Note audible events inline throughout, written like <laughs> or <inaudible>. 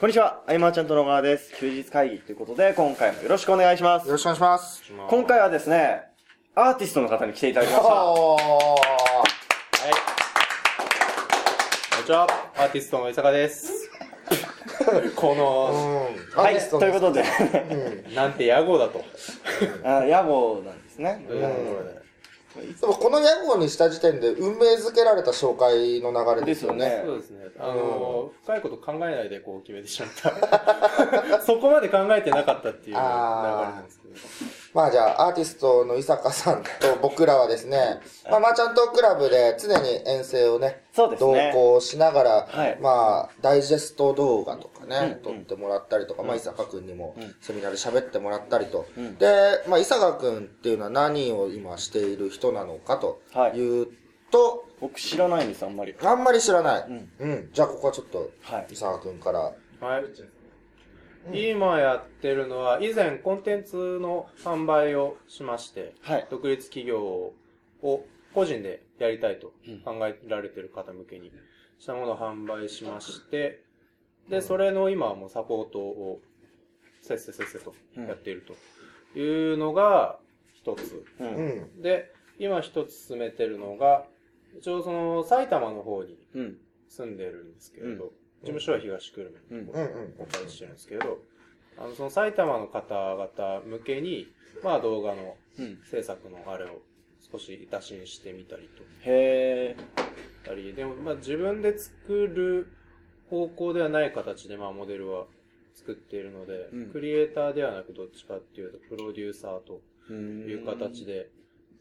こんにちは、アイマーちゃんと野川です。休日会議ということで、今回もよろしくお願いしますよ。ろしくお願いします。今回はですね、アーティストの方に来ていただきました。おー。はい。こんにちは。アーティストの伊坂です。<laughs> この、うん。はい、アーティストということで、うん。なんて野号だと。あ屋号なんですね。でもこの屋号にした時点で運命づけられた紹介の流れですよね。そうですね。あの、深いこと考えないでこう決めてしまった。<laughs> そこまで考えてなかったっていう流れなんですけど。まあじゃあ、アーティストの伊坂さんと僕らはですね、<laughs> まあマーチャントクラブで常に遠征をね、同そうですね。行しながら、はいまあ、ダイジェスト動画とかね、うん撮ってもらったりとか、まあ、伊坂くんにもうんセミナーで喋ってもらったりと。うんで、まあ、伊坂くんっていうのは何を今している人なのかとはいいうと、僕知らないんです、あんまり。あんまり知らない。うんうん。じゃあ、ここはちょっと、はい伊坂くんから。はい。今やってるのは、以前コンテンツの販売をしまして、はい。独立企業を個人でやりたいと考えられてる方向けにしたものを販売しまして、で、それの今はもうサポートをせっせせっせとやっているというのが一つ。う。うんん。で、今一つ進めてるのが、一応その埼玉の方にうん。住んでるんですけれど、うん事務所は東久留米うん。うんうん。お借りしてるんですけれど、あの、その埼玉の方々向けに、まあ動画のうん。制作のあれを少し打診してみたりと。へたり、でもまあ自分で作る方向ではない形でまあモデルは作っているので、うんクリエイターではなくどっちかっていうとプロデューサーとー。いう形で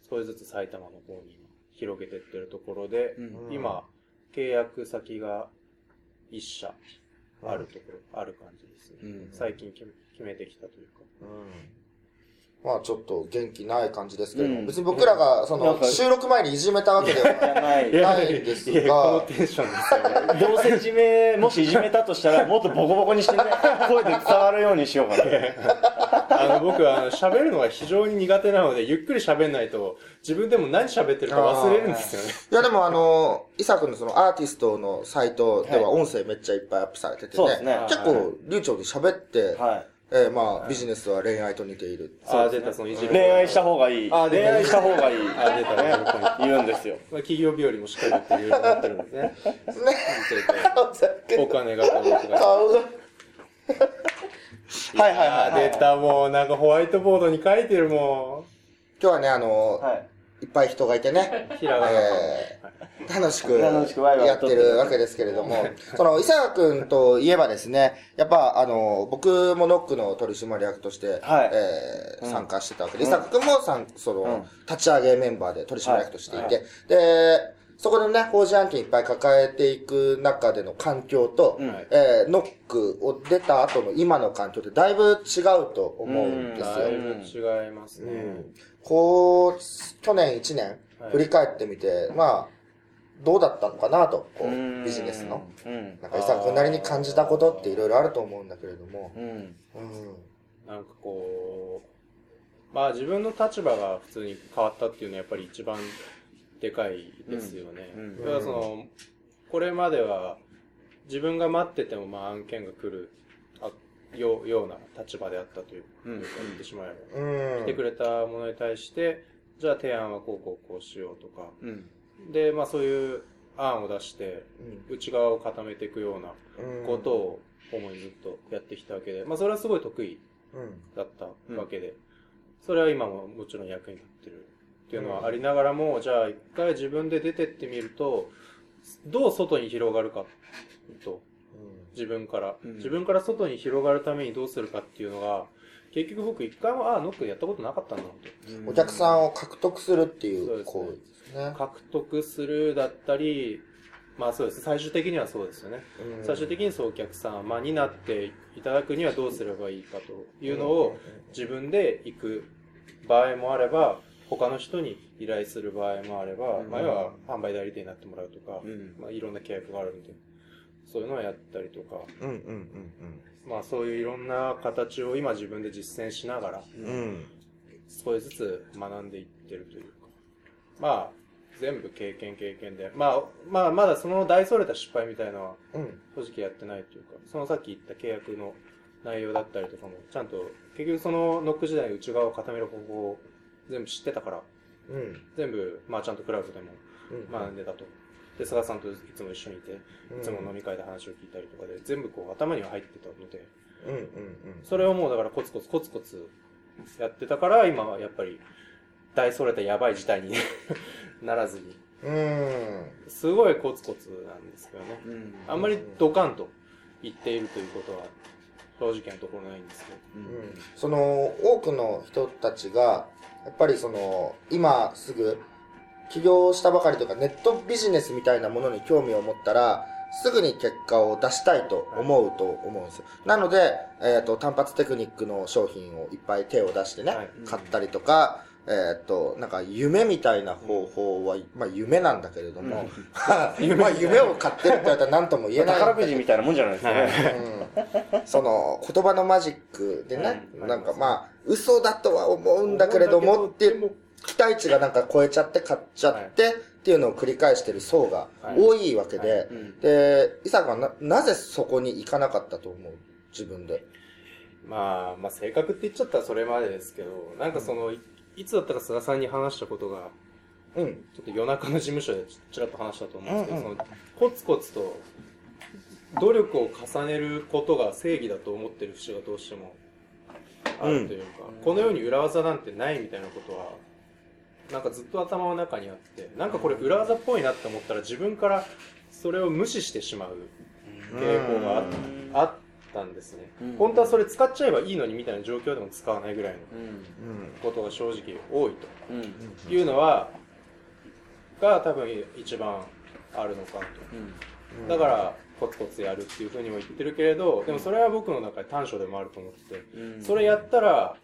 少しずつ埼玉の方に広げてってるところで、うん。今契約先が一社あるところ、ある感じですね。うん最近決め決めてきたというか。うん。まあ、ちょっと元気ない感じですけども、うん別に僕らが、その、収録前にいじめたわけではない。んですがいやこのテンションですよね。どうせいじめ、もしいじめたとしたら、もっとボコボコにしてね、声で伝わるようにしようかな。あの、僕は、あの、喋るのが非常に苦手なので、ゆっくり喋んないと、自分でも何喋ってるか忘れるんですよね。いやでもあの、伊佐くんのそのアーティストのサイトでは音声めっちゃいっぱいアップされててね。そうですね結構流暢に喋って、はい。えーまあビジネスは恋愛と似ている。あー、出た、そのいじる。恋愛した方がいい。あ恋愛した方がいい。あー、出た、ね。言うんですよ。まあ企業日和もしっかりっていうようになってるんですね。<laughs> ね。そうお金が。顔が。はいはいあはい。ー。出た、もう、なんかホワイトボードに書いてるも今日はね、あの、はい。いっぱい人がいてね。え楽しくやってるわけですけれども、その伊佐くんといえばですね、やっぱあの、僕もノックの取締役として、はい。え参加してたわけで、うん伊佐くんもさんその、うん。立ち上げメンバーで取締役としていて、はで、そこでね、法事案件いっぱい抱えていく中での環境と、うんえーノックを出た後の今の環境ってだいぶ違うと思うんですよ。だいぶ違いますね。うんこう、去年1年はい振り返ってみて、まあ、どうだったのかなと、こうビジネスの。。うん。なんか、伊佐君なりに感じたことっていろいろあると思うんだけれども。うん。うん。なんかこう、まあ自分の立場が普通に変わったっていうのはやっぱり一番でかいですよね。うんうんだからその、これまでは自分が待っててもまあ案件が来るあようような立場であったという、うん言ってしまえば。うん。来てくれたものに対して、じゃあ提案はこうこうこうしようとか。うん。で、まあそういう案を出して、うん内側を固めていくようなうんことを主にずっとやってきたわけで、まあそれはすごい得意うん。だったわけで、それは今ももちろん役に立ってるっていうのはありながらも、じゃあ一回自分で出てってみると、どう外に広がるかと、自分から、うん自分から外に広がるためにどうするかっていうのが、結局僕一回も、ああ、ノックやったことなかったんだと。うんお客さんを獲得するっていうそうですね行為ですね。獲得するだったり、まあそうです。最終的にはそうですよね。うん最終的にそうお客様になっていただくにはどうすればいいかというのを自分で行く場合もあれば、他の人に依頼する場合もあれば、うん。まあ要は販売代理店になってもらうとか、うん。まあいろんな契約があるんで、そういうのをやったりとか、うんうんまあそういういろんな形を今自分で実践しながら、うん。うん。うん。少しずつ学んでいってるというか、まあ、全部経験経験で、まあ、まあ、まだその大それた失敗みたいなのはうん。正直やってないというか、そのさっき言った契約の内容だったりとかも、ちゃんと、結局そのノック時代に内側を固める方法を全部知ってたから、うん。全部、マーチャントクラウドでもうん。学んでたと。で、菅さんといつも一緒にいて、いつも飲み会で話を聞いたりとかで、全部こう頭には入ってたので、うん。うん。それをもうだからコツコツコツコツやってたから、今はやっぱり、大それたやばい事態に <laughs> ならずに、うん。うん。すごいコツコツなんですけどね。うんあんまりドカンと言っているということは、正直なところないんですけど。うんその多くの人たちがやっぱりその今すぐ起業したばかりとかネットビジネスみたいなものに興味を持ったらすぐに結果を出したいと思うと思うんですよ。なので、えっ、と、単発テクニックの商品をいっぱい手を出してね、はい買ったりとか、えっ、と、なんか夢みたいな方法は、まあ夢なんだけれども、<laughs> まあ夢を買ってるって言われたら何とも言えない宝くじみたいなもんじゃないですかね。うん。その言葉のマジックでね、うんなんかまあ嘘だとは思うんだけれどもっていう期待値がなんか超えちゃって買っちゃってっていうのを繰り返してる層が多いわけで、で、伊坂はななぜそこに行かなかったと思う？自分で。まあ、まあ、性格って言っちゃったらそれまでですけど、なんかその、いいつだったか菅さんに話したことが、うん。ちょっと夜中の事務所でちちらっと話したと思うんですけど、うんうん。その、コツコツと、努力を重ねることが正義だと思ってる節がどうしてもあるというか、この世に裏技なんてないみたいなことは、なんかずっと頭の中にあって、なんかこれ裏技っぽいなって思ったら自分からそれを無視してしまう傾向があっうん。あったんですね、うん。本当はそれ使っちゃえばいいのにみたいな状況でも使わないぐらいの。ことが正直多いうん。というのはが多分一番あるのかと。うん。だからコツコツやるっていうふうにも言ってるけれどでもそれは僕の中で短所でもあると思ってて。うん。それやったら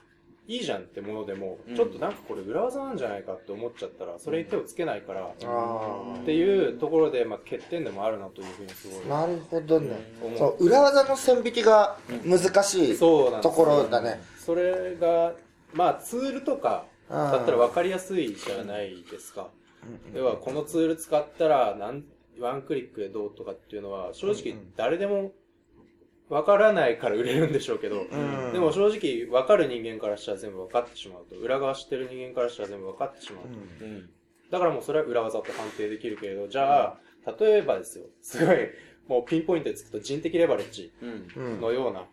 いいじゃんってものでもうんちょっとなんかこれ裏技なんじゃないかって思っちゃったらそれに手をつけないからあっていうところでまあ欠点でもあるなというふうにすごいあ。なるほどね。その裏技の線引きが難しいそうなんですところだね。それがまあツールとかだったら分かりやすいじゃないですか。要はこのツール使ったらなんワンクリックでどうとかっていうのは正直誰でも分からないから売れるんでしょうけど、うん。でも正直分かる人間からしたら全部分かってしまうと裏側知ってる人間からしたら全部分かってしまうと、うん。だからもうそれは裏技と判定できるけれどじゃあ例えばですよ。すごいもうピンポイントでつくと人的レバレッジのような、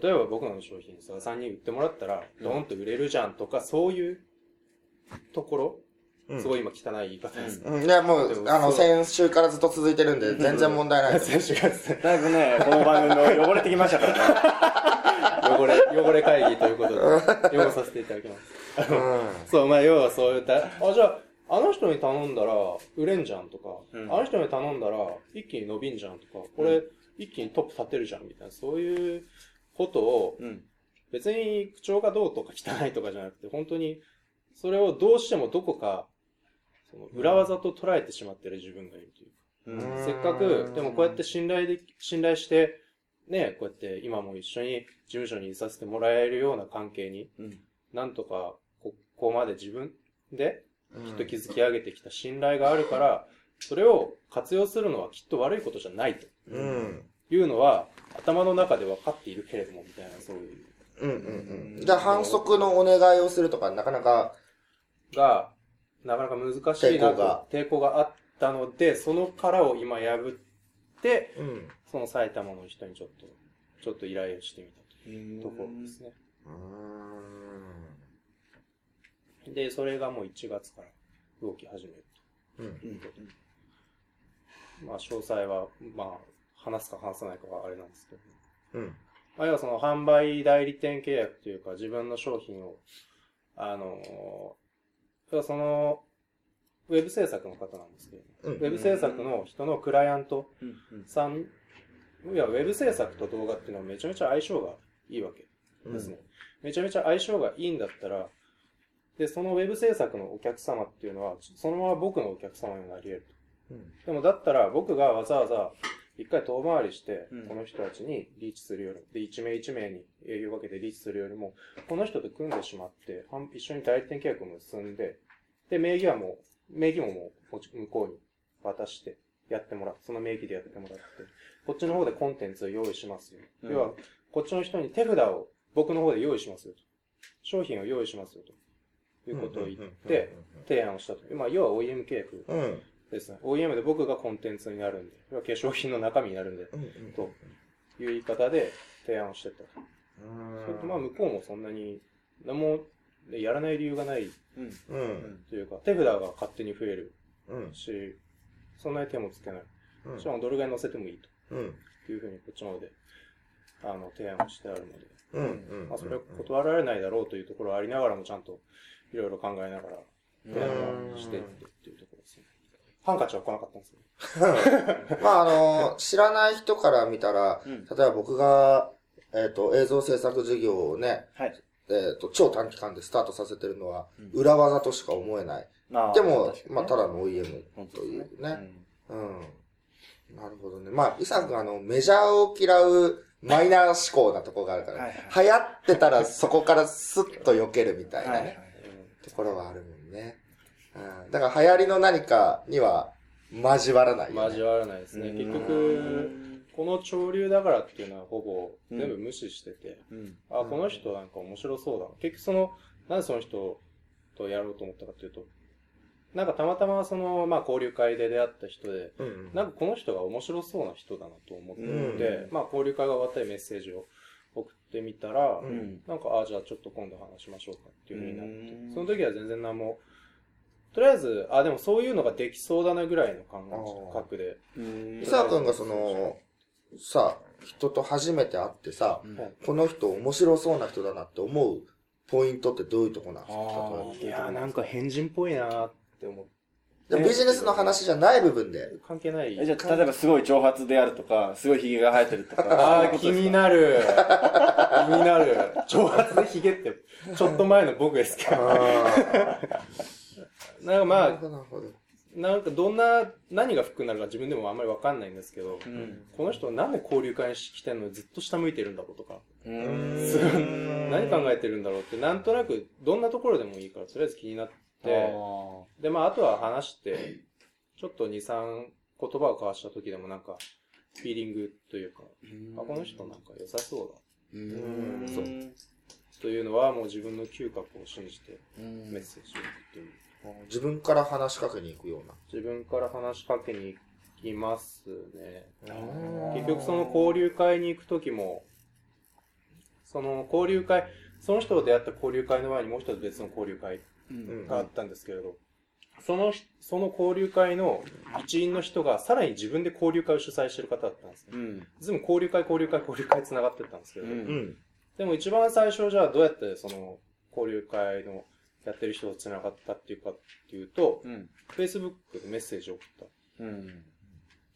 例えば僕の商品、菅さんに売ってもらったら、ドーンと売れるじゃんとか、そういうところ、うんすごい今汚い言い方です。うん、いやもう、でもあの、先週からずっと続いてるんで、全然問題ないです。選手がですねだいぶね、この番組の汚れてきましたからね。<laughs> 汚れ、汚れ会議ということで、汚させていただきます。うん。そう、まあ、要はそういった、あ、じゃあ、あの人に頼んだら売れんじゃんとか、うんあの人に頼んだら一気に伸びんじゃんとか、これ一気にトップ立てるじゃんみたいな、そういうことをうん。別に口調がどうとか汚いとかじゃなくて、本当にそれをどうしてもどこか、その裏技と捉えてしまってる自分がいるというか。うんせっかく、でもこうやって信頼で、信頼して、ね、こうやって今も一緒に事務所にいさせてもらえるような関係に、うんなんとかここまで自分できっと築き上げてきた信頼があるから、それを活用するのはきっと悪いことじゃないとうん。いうのは頭の中で分かっているけれどもみたいなそういううんうんうん。じゃあ反則のお願いをするとか、なかなか、がなかなか難しいな抵抗がと抵抗があったので、その殻を今破って、うん。その埼玉の人にちょっと、ちょっと依頼をしてみたというところですね。で、それがもう1月から動き始めるうん。うんと。まあ、詳細は、まあ、話すか話さないかはあれなんですけど、うん。まあ、要はその販売代理店契約というか、自分の商品を、あの、その、ウェブ制作の方なんですけど、うんウェブ制作の人のクライアントうんうんさん、いや、ウェブ制作と動画っていうのはめちゃめちゃ相性がいいわけですね。めちゃめちゃ相性がいいんだったら、で、そのウェブ制作のお客様っていうのは、そのまま僕のお客様になり得ると。うん。でもだったら僕がわざわざ一回遠回りしてうん、この人たちにリーチするより、で、一名一名に営業かけてリーチするよりも、この人と組んでしまって、一緒に代理店契約を結んで、で、名義はもう名義ももう向こうに渡してやってもらう。その名義でやってもらって、こっちの方でコンテンツを用意しますよ。うん要は、こっちの人に手札を僕の方で用意しますよと。商品を用意しますよと。いうことを言って、提案をしたと。まあ、要は OEM 契約。ですね。OEM で僕がコンテンツになるんで、化粧品の中身になるんで、うん。うん。という言い方で提案をしてた。うんそれとまあ、向こうもそんなに、何もやらない理由がないうん。うん。というか、手札が勝手に増えるうん。し、そんなに手もつけない。うんしかもどれぐらい乗せてもいいうん。というふうにこっちの方で、あの、提案をしてあるので、うん。うん。まあ、それは断られないだろうというところはありながらもちゃんといろいろ考えながら提案をしていってっていうところですね。ハンカチは来なかったんですね。まあ、あの、知らない人から見たら、うん例えば僕が、えっ、と、映像制作事業をね、はい。えっ、と、超短期間でスタートさせてるのは、うん裏技としか思えない。あーでもねまあ、ただの OEM というですね。うん。なるほどね。まあ、イサ君あの、メジャーを嫌うマイナー思考なとこがあるから、はい流行ってたらそこからスッと避けるみたいなね、はいはい。ところはあるもんね。うん。だから流行りの何かには交わらないよね。交わらないですね。結局、この潮流だからっていうのはほぼ全部無視してて、うん。あ、この人なんか面白そうだな。結局その、なんでその人とやろうと思ったかっていうと、なんかたまたまその、まあ交流会で出会った人で、うん。なんかこの人が面白そうな人だなと思って、うんまあ交流会が終わったりメッセージを送ってみたら、うんなんか、あじゃあちょっと今度話しましょうかっていう風になって、うんその時は全然何も、とりあえず、あ、でもそういうのができそうだなぐらいの感覚で、うん伊沢君がその、さ、人と初めて会ってさ、うんはいこの人面白そうな人だなって思うポイントってどういうとこなんですか？いやーなんか変人っぽいなーって思って、でもビジネスの話じゃない部分で。関係ない。えじゃあ、例えばすごい長髪であるとか、すごい髭が生えてるとか。ああ、気になる。気になる。<laughs> 長髪でヒゲって、ちょっと前の僕ですけど。なんかまあなんかどんな、何が服になるか自分でもあんまりわかんないんですけど、うん。この人なんで交流会に来てんのにずっと下向いてるんだろうとか、<laughs> 何考えてるんだろうって、なんとなくどんなところでもいいから、とりあえず気になって、で、まああとは話して、ちょっと2、3言葉を交わした時でもなんか、フィーリングというか、あ、この人なんか良さそうだ。うん。そう。というのはもう自分の嗅覚を信じてうん。メッセージを送ってみる。自分から話しかけに行くような。自分から話しかけに行きますね。うん結局その交流会に行くときも、その交流会、その人と出会った交流会の前にもう一つ別の交流会うんがあったんですけれど、そのひ、その交流会の一員の人がさらに自分で交流会を主催してる方だったんですね。うん。全部交流会、交流会、交流会繋がってったんですけれど、うんうん。でも一番最初じゃあどうやってその交流会のやってる人と繋がったっていうかっていうと、うん。Facebook でメッセージを送った。うん。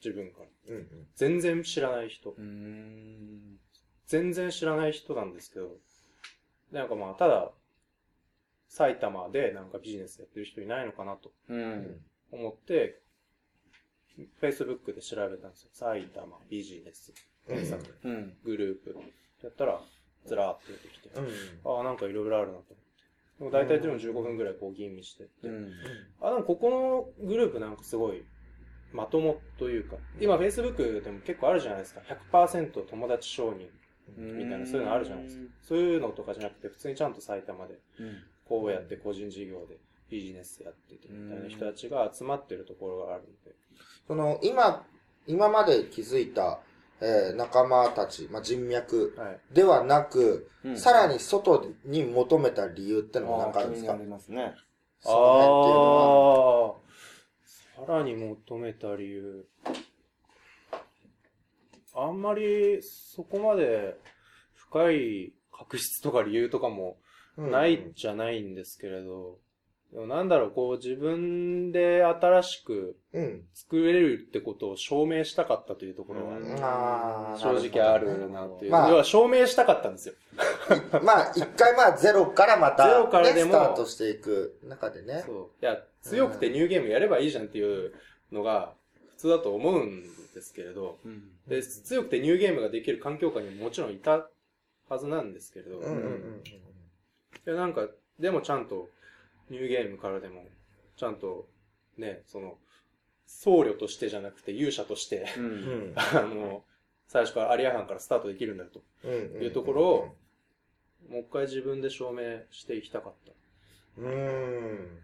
自分から。うん。全然知らない人。うん。全然知らない人なんですけど、なんかまあ、ただ、埼玉でなんかビジネスやってる人いないのかなとうん。思って、Facebook で調べたんですよ。埼玉ビジネス検索うん。グループ。やったら、ずらーって出てきて、うん。ああ、なんかいろいろあるなと思って。でも大体でも15分ぐらいこう吟味してって、うん。あ、なんかここのグループなんかすごい、まともというか、今 Facebook でも結構あるじゃないですか。100%友達承認みたいな、そういうのあるじゃないですか。そういうのとかじゃなくて、普通にちゃんと埼玉で、うん。こうやって個人事業でビジネスやっててみたいな人たちが集まってるところがあるんで。その、今、今まで気づいた、えー仲間たち、まあ、人脈はい。ではなく、うんさらに外に求めた理由ってのも何かあるんですか？気になりますね。その辺っていうのは。ああ、さらに求めた理由。あんまりそこまで深い確執とか理由とかもうんないじゃないんですけれど、でもなんだろう、こう自分で新しくうん。作れるってことを証明したかったというところは、うんあー正直あるなっていう。まあ要は証明したかったんですよ。<laughs> まあ、一回まあ、ゼロからまた、ゼロからねでもスタートしていく中でね。そう。いや、強くてニューゲームやればいいじゃんっていうのが普通だと思うんですけれど、うん。で、強くてニューゲームができる環境下にももちろんいたはずなんですけれど、うんうんうんいやなんか、でもちゃんとニューゲームからでも、ちゃんとね、その、僧侶としてじゃなくて勇者として、う。うんん。<laughs> あの、最初からアリアハンからスタートできるんだよと。うん。いうところをもう一回自分で証明していきたかった。うーん。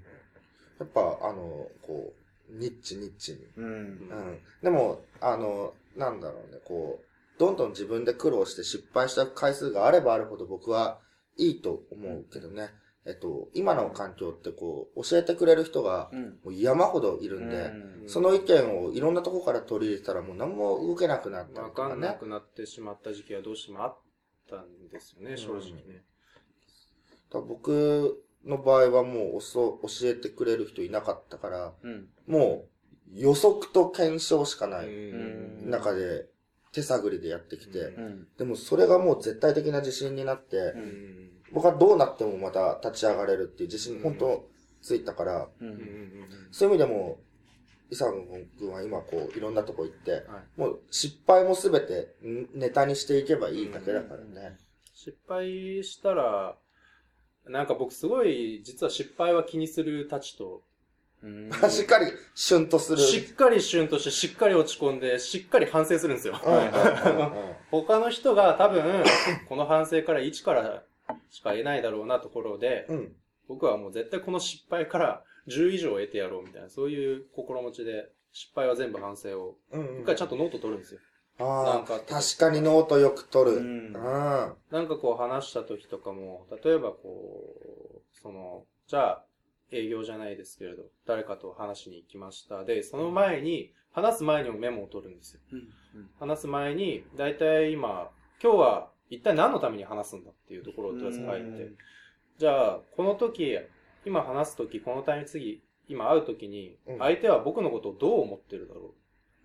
やっぱ、あの、こう、ニッチニッチに。うん。うん。でも、あの、なんだろうね、こう、どんどん自分で苦労して失敗した回数があればあるほど僕はいいと思うけどね。えっと、今の環境ってこう、教えてくれる人がうん。もう山ほどいるんで、うんその意見をいろんなとこから取り入れたらもう何も動けなくなったりわとかね。かんなくなってしまった時期はどうしてもあったんですよね、正直ね。だから僕の場合はもう教えてくれる人いなかったから、うん。もう予測と検証しかないうん中で手探りでやってきて、ううん。でもそれがもう絶対的な自信になって、うん僕はどうなってもまた立ち上がれるっていう自信本当ついたから、そういう意味でも、イサム君は今こういろんなとこ行って、はい。もう失敗もすべてんネタにしていけばいいだけだからね。失敗したら、なんか僕すごい、実は失敗は気にするたちと、うん。しっかりシュンとする。しっかり旬としてしっかり落ち込んで、しっかり反省するんですよ。<laughs> 他の人が多分、この反省から1からしか得ないだろうなところで、うんうん僕はもう絶対この失敗から10以上得てやろうみたいな、そういう心持ちで、失敗は全部反省を、うんうん一回ちゃんとノート取るんですよ。なあんかあ、確かにノートよく取る。ううんん。なんかこう話した時とかも、例えばこう、その、じゃあ、営業じゃないですけれど、誰かと話しに行きました。で、その前に、話す前にもメモを取るんですよ。うん。話す前に、だいたい今、今日は一体何のために話すんだっていうところをとりあえず書いて、じゃあ、この時、今話す時、このタイミング次、今会う時にうん、相手は僕のことをどう思ってるだろ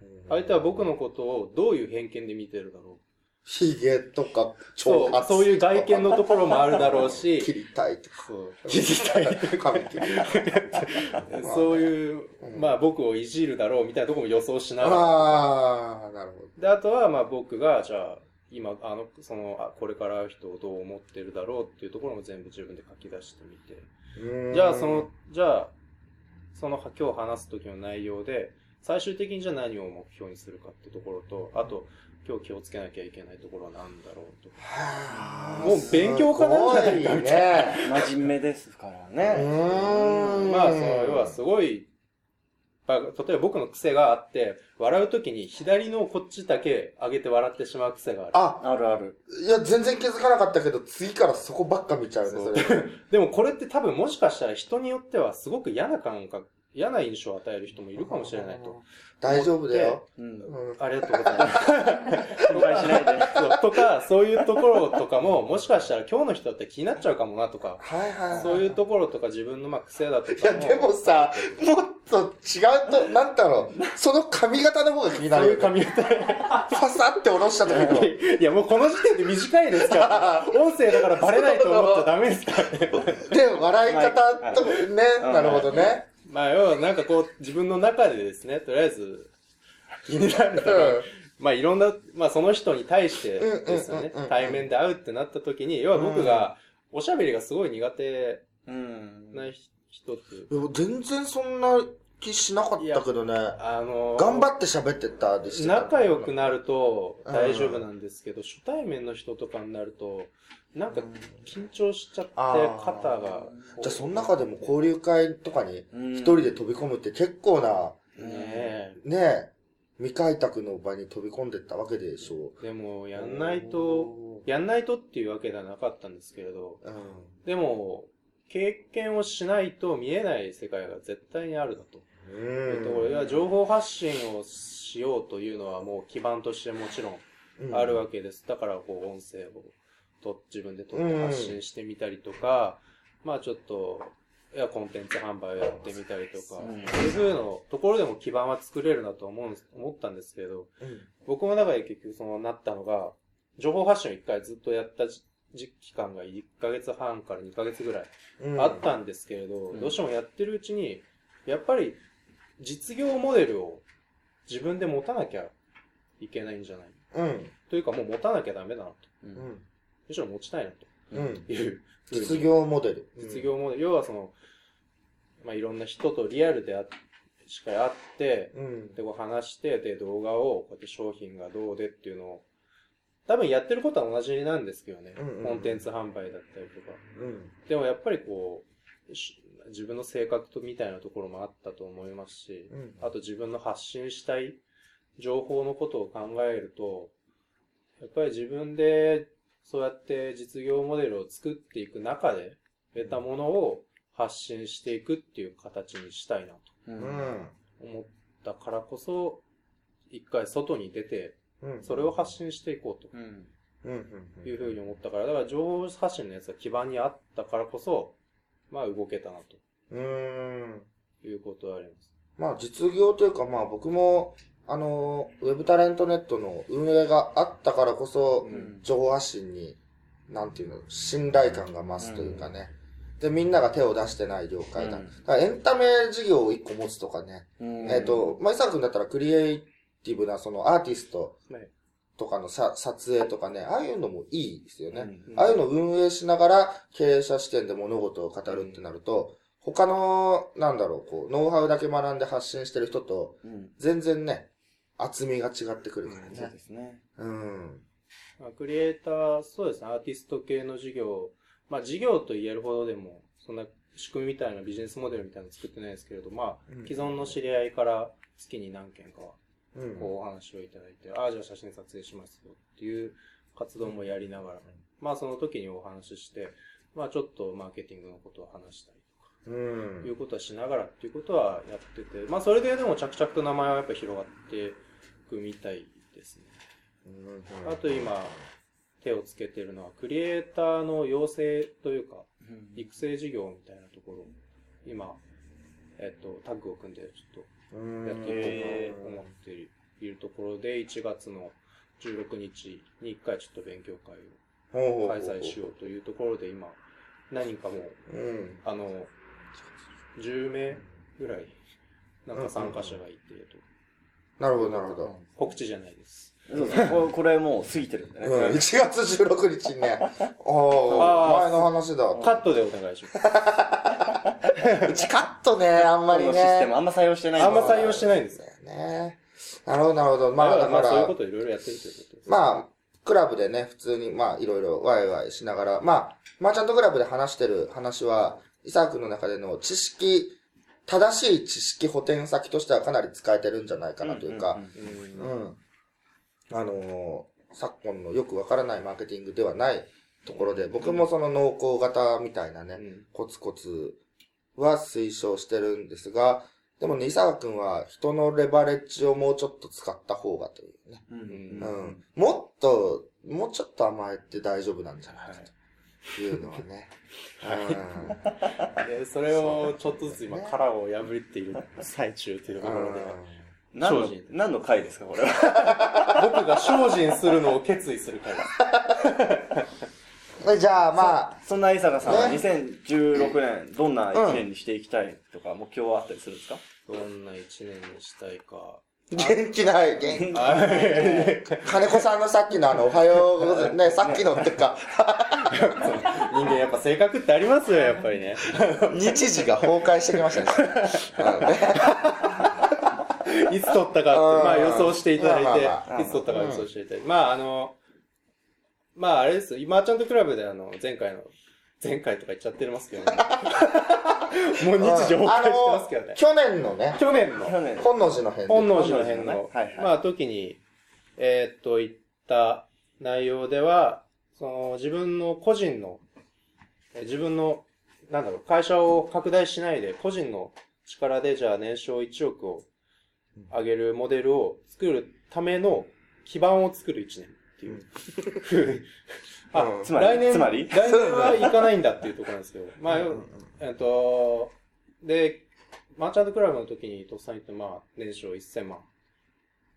う？相手は僕のことをどういう偏見で見てるだろヒゲとか、う。そう、そういう外見のところもあるだろうし、<laughs> 切りたいとか。そう切りたいとか。<laughs> そういうう、んまあ僕をいじるだろうみたいなところも予想しながら。ああ、なるほど。で、あとはまあ僕が、じゃあ、今、あの、その、あこれから会う人をどう思ってるだろうっていうところも全部自分で書き出してみて。うんじゃあその、、じゃあ、その今日話す時の内容で、最終的にじゃあ何を目標にするかってところと、あと、今日気をつけなきゃいけないところは何だろうとか。はあもう勉強家なんじゃないかすごいね。真面目ですからうね。まあ、その、要はすごい、まあ例えば僕の癖があって、笑う時に左のこっちだけ上げて笑ってしまう癖がある。あ、あるある。いや、全然気づかなかったけど、次からそこばっか見ちゃうね、それ。<laughs> でもこれって多分もしかしたら人によってはすごく嫌な感覚、嫌な印象を与える人もいるかもしれないと。大丈夫だよ。うん。うん。ありがとうございます。<laughs> 心配しないで。そうとか、そういうところとかも、もしかしたら今日の人だって気になっちゃうかもなとか、はいはいはい。そういうところとか自分のまあ癖だとかいや、でもさ、もっと違うと、なんだろう、その髪型の方が気になそういう。髪型。ファサって下ろした時の。いや、もうこの時点で短いですから。<laughs> 音声だからバレないと思っちゃダメですからね。で、笑い方と、ね、なるほどね。まあ、要はなんかこう、自分の中でですね、とりあえず、気になるのが、まあいろんな、まあその人に対してですよねうんうんうんうん。対面で会うってなった時に、要は僕が、おしゃべりがすごい苦手うん。な人って全然そんな気しなかったけどね。あのー頑張って喋ってたでした。仲良くなると大丈夫なんですけど、初対面の人とかになると、なんか緊張しちゃって肩が。じゃあ、その中でも交流会とかにうん一人で飛び込むって結構な、ねえ。ねえ、未開拓の場に飛び込んでったわけでしょでも、やんないと、やんないとっていうわけではなかったんですけれど、う。うん。でも、経験をしないと見えない世界が絶対にあるだと。ういうとこ情報発信をしようというのはもう基盤としてもちろんあるわけです。だからこう音声をと自分で撮って発信してみたりとか、まあちょっと、いや、コンテンツ販売をやってみたりとか、うん。そういう風のところでも基盤は作れるなと思うん思ったんですけど、うん。僕の中で結局そのなったのが、情報発信を一回ずっとやった時期間が1ヶ月半から2ヶ月ぐらいうん。あったんですけれど、うん。どうしてもやってるうちに、やっぱり実業モデルを自分で持たなきゃいけないんじゃない？うん。というかもう持たなきゃダメだなと。う。うんん。むしろ持ちたいなとうん。いう。実業モデル。実業モデル。要はその、まあ、いろんな人とリアルであしっかり会って、うん。で、こう話して、で、動画を、こうやって商品がどうでっていうのを、多分やってることは同じなんですけどね。うんうんうんコンテンツ販売だったりとか。うん。でもやっぱりこう、し自分の性格とみたいなところもあったと思いますし、うんあと自分の発信したい情報のことを考えると、やっぱり自分でそうやって実業モデルを作っていく中で得たものを発信していくっていう形にしたいなとうん。思ったからこそ、一回外に出て、うん。それを発信していこうとうん。うん。うん。いうふうに思ったから、だから情報発信のやつが基盤にあったからこそ、まあ動けたなとうん。いうことはあります。まあ実業というかまあ僕も、あの、ウェブタレントネットの運営があったからこそ、うん情報発信に、なんていうの、信頼感が増すというかね。で、みんなが手を出してない業界だ。うんだエンタメ事業を一個持つとかね。うんえっ、と、まあ、伊沢くんだったらクリエイティブなそのアーティストねとかのさ撮影とかね、ああいうのもいいですよね。うんああいうのを運営しながら経営者視点で物事を語るってなると、他の、なんだろう、こう、ノウハウだけ学んで発信してる人と、うん。全然ね、厚みが違ってくるからそうね。ですね。うん。まあ、クリエイター、そうですね、アーティスト系の事業、まあ事業と言えるほどでも、そんな仕組みみたいなビジネスモデルみたいなの作ってないですけれど、まあうん、既存の知り合いから月に何件かは、うん。こうお話をいただいて、ああ、じゃあ写真撮影しますよっていう活動もやりながら、まあその時にお話しして、まあちょっとマーケティングのことを話したりうん。ということはしながらっていうことはやってて、まあそれででも着々と名前はやっぱり広がっていくみたいですね。うん。あと今、手をつけてるのは、クリエイターの養成というか、育成事業みたいなところ。を、今、えっと、タッグを組んで、ちょっうんとやっていこうと思っているところで、1月の16日に1回ちょっと勉強会を開催しようというところで、今、何人かもう、うん。あの、10名ぐらい、なんか参加者がいて、なるほど、なるほど。告知じゃないです。そうですね。これもう過ぎてるんでね。うん、1月16日にね、<laughs> お前の話だ。カットでお願いします。<laughs> うちカットね、あんまりこのシステムね。あんま採用してないあんま採用してないんですよ。ね。なるほど、なるほど。まあ、だから、まあそういうことをいろいろやってるということです。まあ、クラブでね、普通に、まあ、いろいろワイワイしながら、まあ、マーチャントクラブで話してる話は、イサー君の中での知識、正しい知識補填先としてはかなり使えてるんじゃないかなというか、うんうん。あのー昨今のよくわからないマーケティングではないところで、僕もその濃厚型みたいなね、うんコツコツは推奨してるんですが、でもね、伊沢くんは人のレバレッジをもうちょっと使った方がというね。うんうんうん。もっと、もうちょっと甘えて大丈夫なんじゃないかというのはね。<laughs> でそれをちょっとずつ今殻を破っている最中というところで、何の何の回ですか、これは。<laughs> 僕が精進するのを決意する回です。うん。じゃあ、まあ、そんな伊坂さんはね2016年、どんな1年にしていきたいとか、目標はあったりするんですか？どんな一年にしたいか。元気ない、元気。あ金子さんのさっきのあの、おはようございます。ね、<laughs> さっきのってか、人間やっぱ性格ってありますよ、やっぱりね。<laughs> 日時が崩壊してきましたね。<laughs> いつ撮ったかって、まあ予想していただいて、いつ撮ったか予想していただいて。まああの、まああれですよ、今ちゃんとクラブであの、前回の、前回とか言っちゃってますけどね。<laughs> もう日時崩壊してますけどね。去年のね、去年の、去年。本能寺の変本能寺の変の、はいはい。まあ時に、えーっと、言った内容では、その自分の個人の、え自分の、なんだろう、会社を拡大しないで、個人の力でじゃあ年商1億を上げるモデルを作るための基盤を作る1年っていう。<laughs> あ、うんつまり来年、つまり？来年はいかないんだっていうところなんですよ。<laughs> まあ、えっと、で、マーチャントクラブの時にとっさに言って、まあ、年商1000万。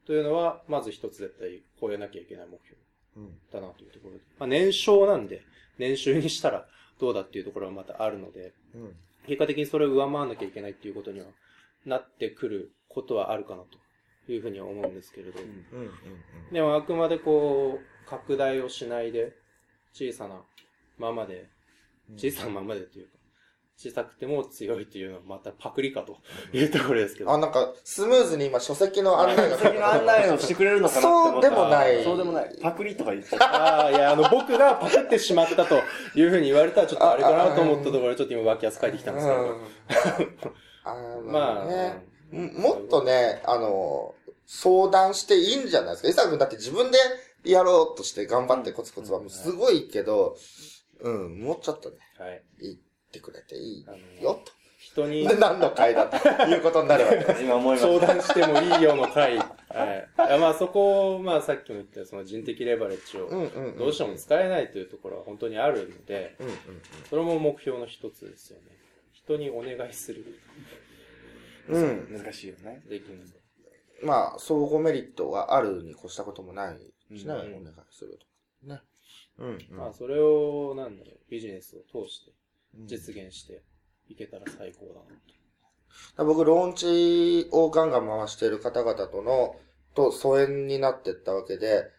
というのは、まず一つ絶対超えなきゃいけない目標うんだなというところで。まあ、年商なんで、年収にしたらどうだっていうところはまたあるので、うん結果的にそれを上回らなきゃいけないっていうことにはなってくることはあるかなというふうには思うんですけれど、うんうんでもあくまでこう、拡大をしないで、小さなままで、小さなままでというか、小さくても強いというのはまたパクリかというところですけど。あ、なんか、スムーズに今書籍の案内が。先の案内をしてくれるのかなって思ったらそうでもないそうでもない。パクリとか言っちゃった。ああ、いや、あの、僕がパクってしまったというふうに言われたら、ちょっとあれかなと思ったところで、ちょっと今、脇汗書いてきたんですけど。うんあーま <laughs> まあ、あね。もっとね、あの、相談していいんじゃないですか？伊佐君だって自分でやろうとして頑張ってコツコツはもうすごいけど、うん、もうちょっとね、はい。言ってくれていいよ人にと。で、何の回だということになるわけです。<laughs> 今思いました。相談してもいいよの回。はい。いやまあ、そこを、まあ、さっきも言った、その人的レバレッジを。どうしても使えないというところは本当にあるので、うんうんそれも目標の一つですよね。人にお願いする。うん。うん。難しいよね。できるんで。まあ、相互メリットがあるに越したこともないしね、うんお願いすると。ね。うん、うん。まあ、それを、なんだろう、ビジネスを通して、実現していけたら最高だなと。僕、ローンチをガンガン回している方々との、と疎遠になっていったわけで、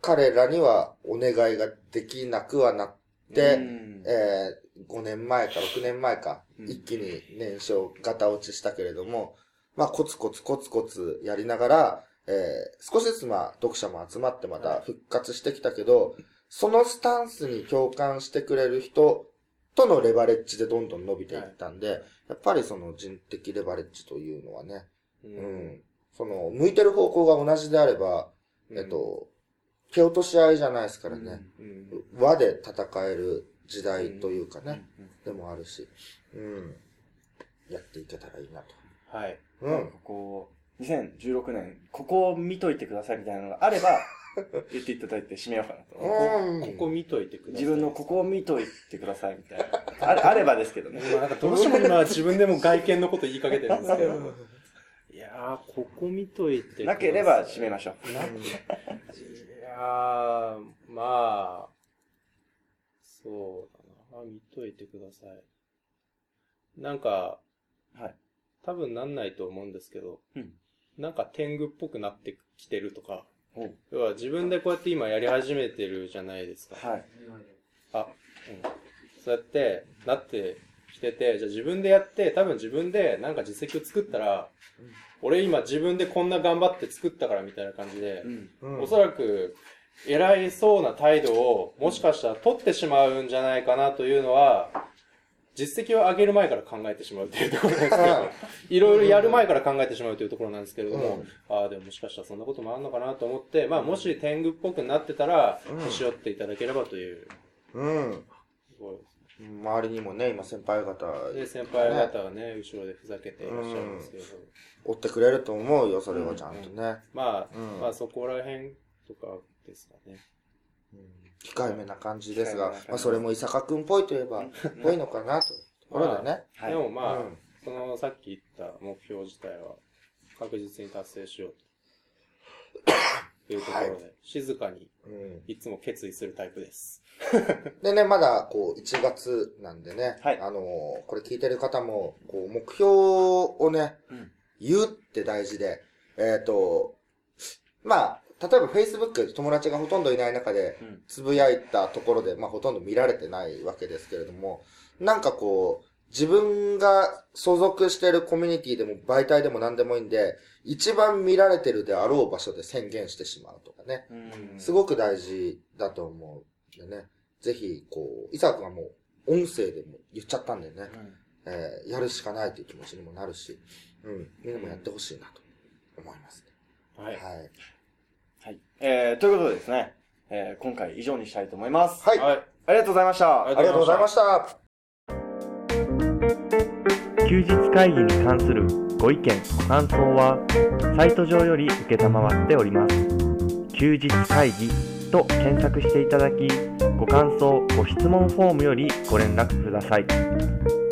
彼らにはお願いができなくはなって、うんえー、5年前か6年前か、うん一気に年少ガタ落ちしたけれども、まあ、コツコツコツコツやりながら、えー、少しずつまあ、読者も集まってまた復活してきたけど、そのスタンスに共感してくれる人とのレバレッジでどんどん伸びていったんで、やっぱりその人的レバレッジというのはね、ううん。その、向いてる方向が同じであれば、うんえっと、蹴落とし合いじゃないですからね。うん。輪で戦える時代というかね、でもあるし、うん。やっていけたらいいなと。はい。うん。ここ、2016年、ここを見といてくださいみたいなのがあれば、<laughs> 言っていただいて締めようかなと。うん。ここ見といてください。自分のここを見といてくださいみたいな。<laughs> あれあればですけどね。まあなんかどうしても今自分でも外見のこと言いかけてるんですけど。<laughs> いやー、ここ見といてください。なければ締めましょう。な。いやー、まあ、そうだな。あ見といてください。なんか、はい。多分なんないと思うんですけど、うんなんか天狗っぽくなってきてるとか、要は自分でこうやって今やり始めてるじゃないですか。はい。あ、うん。そうやってなってきてて、じゃあ自分でやって、多分自分でなんか実績を作ったら、俺今自分でこんな頑張って作ったからみたいな感じで、うん。うんおそらく偉いそうな態度をもしかしたら取ってしまうんじゃないかなというのは、実績を上げる前から考えてしまうというところなんですけど、<laughs> いろいろやる前から考えてしまうというところなんですけれども、うん。ああ、でももしかしたらそんなこともあるのかなと思って、まあもし天狗っぽくなってたら、うん。年寄っていただければという。うん。ところです周りにもね、今先輩方、で、先輩方はね、後ろでふざけていらっしゃるんですけど、追ってくれると思うよ、それはちゃんとね。まあ、うん。まあそこら辺とかですかね。うん控えめな感じですがまあそれも伊坂くんっぽいといえば、ぽいのかなというところでね。はい。でもまあ、うん。そのさっき言った目標自体は確実に達成しようというところで、静かにうん。いつも決意するタイプです。<laughs> でね、まだ、こう、1月なんでね、はい。あのーこれ聞いてる方も、こう、目標をね、うん。言うって大事で、えっ、と、まあ、例えば Facebook 友達がほとんどいない中でうん、つぶやいたところで、まあ、ほとんど見られてないわけですけれども、なんかこう、自分が所属しているコミュニティでも媒体でも何でもいいんで、一番見られてるであろう場所で宣言してしまうとかね。うんすごく大事だと思うんでね。ぜひ、こう、伊沢くんはもう、音声でも言っちゃったんでね、うんえーやるしかないという気持ちにもなるし、うん、みんなもやってほしいなと思いますね。はい。はい。はい。えー、ということでですね、えー、今回以上にしたいと思います。はい。はい。ありがとうございました。あありがとうございました。休日会議に関するご意見ご感想はサイト上より承っております休日会議と検索していただきご感想ご質問フォームよりご連絡ください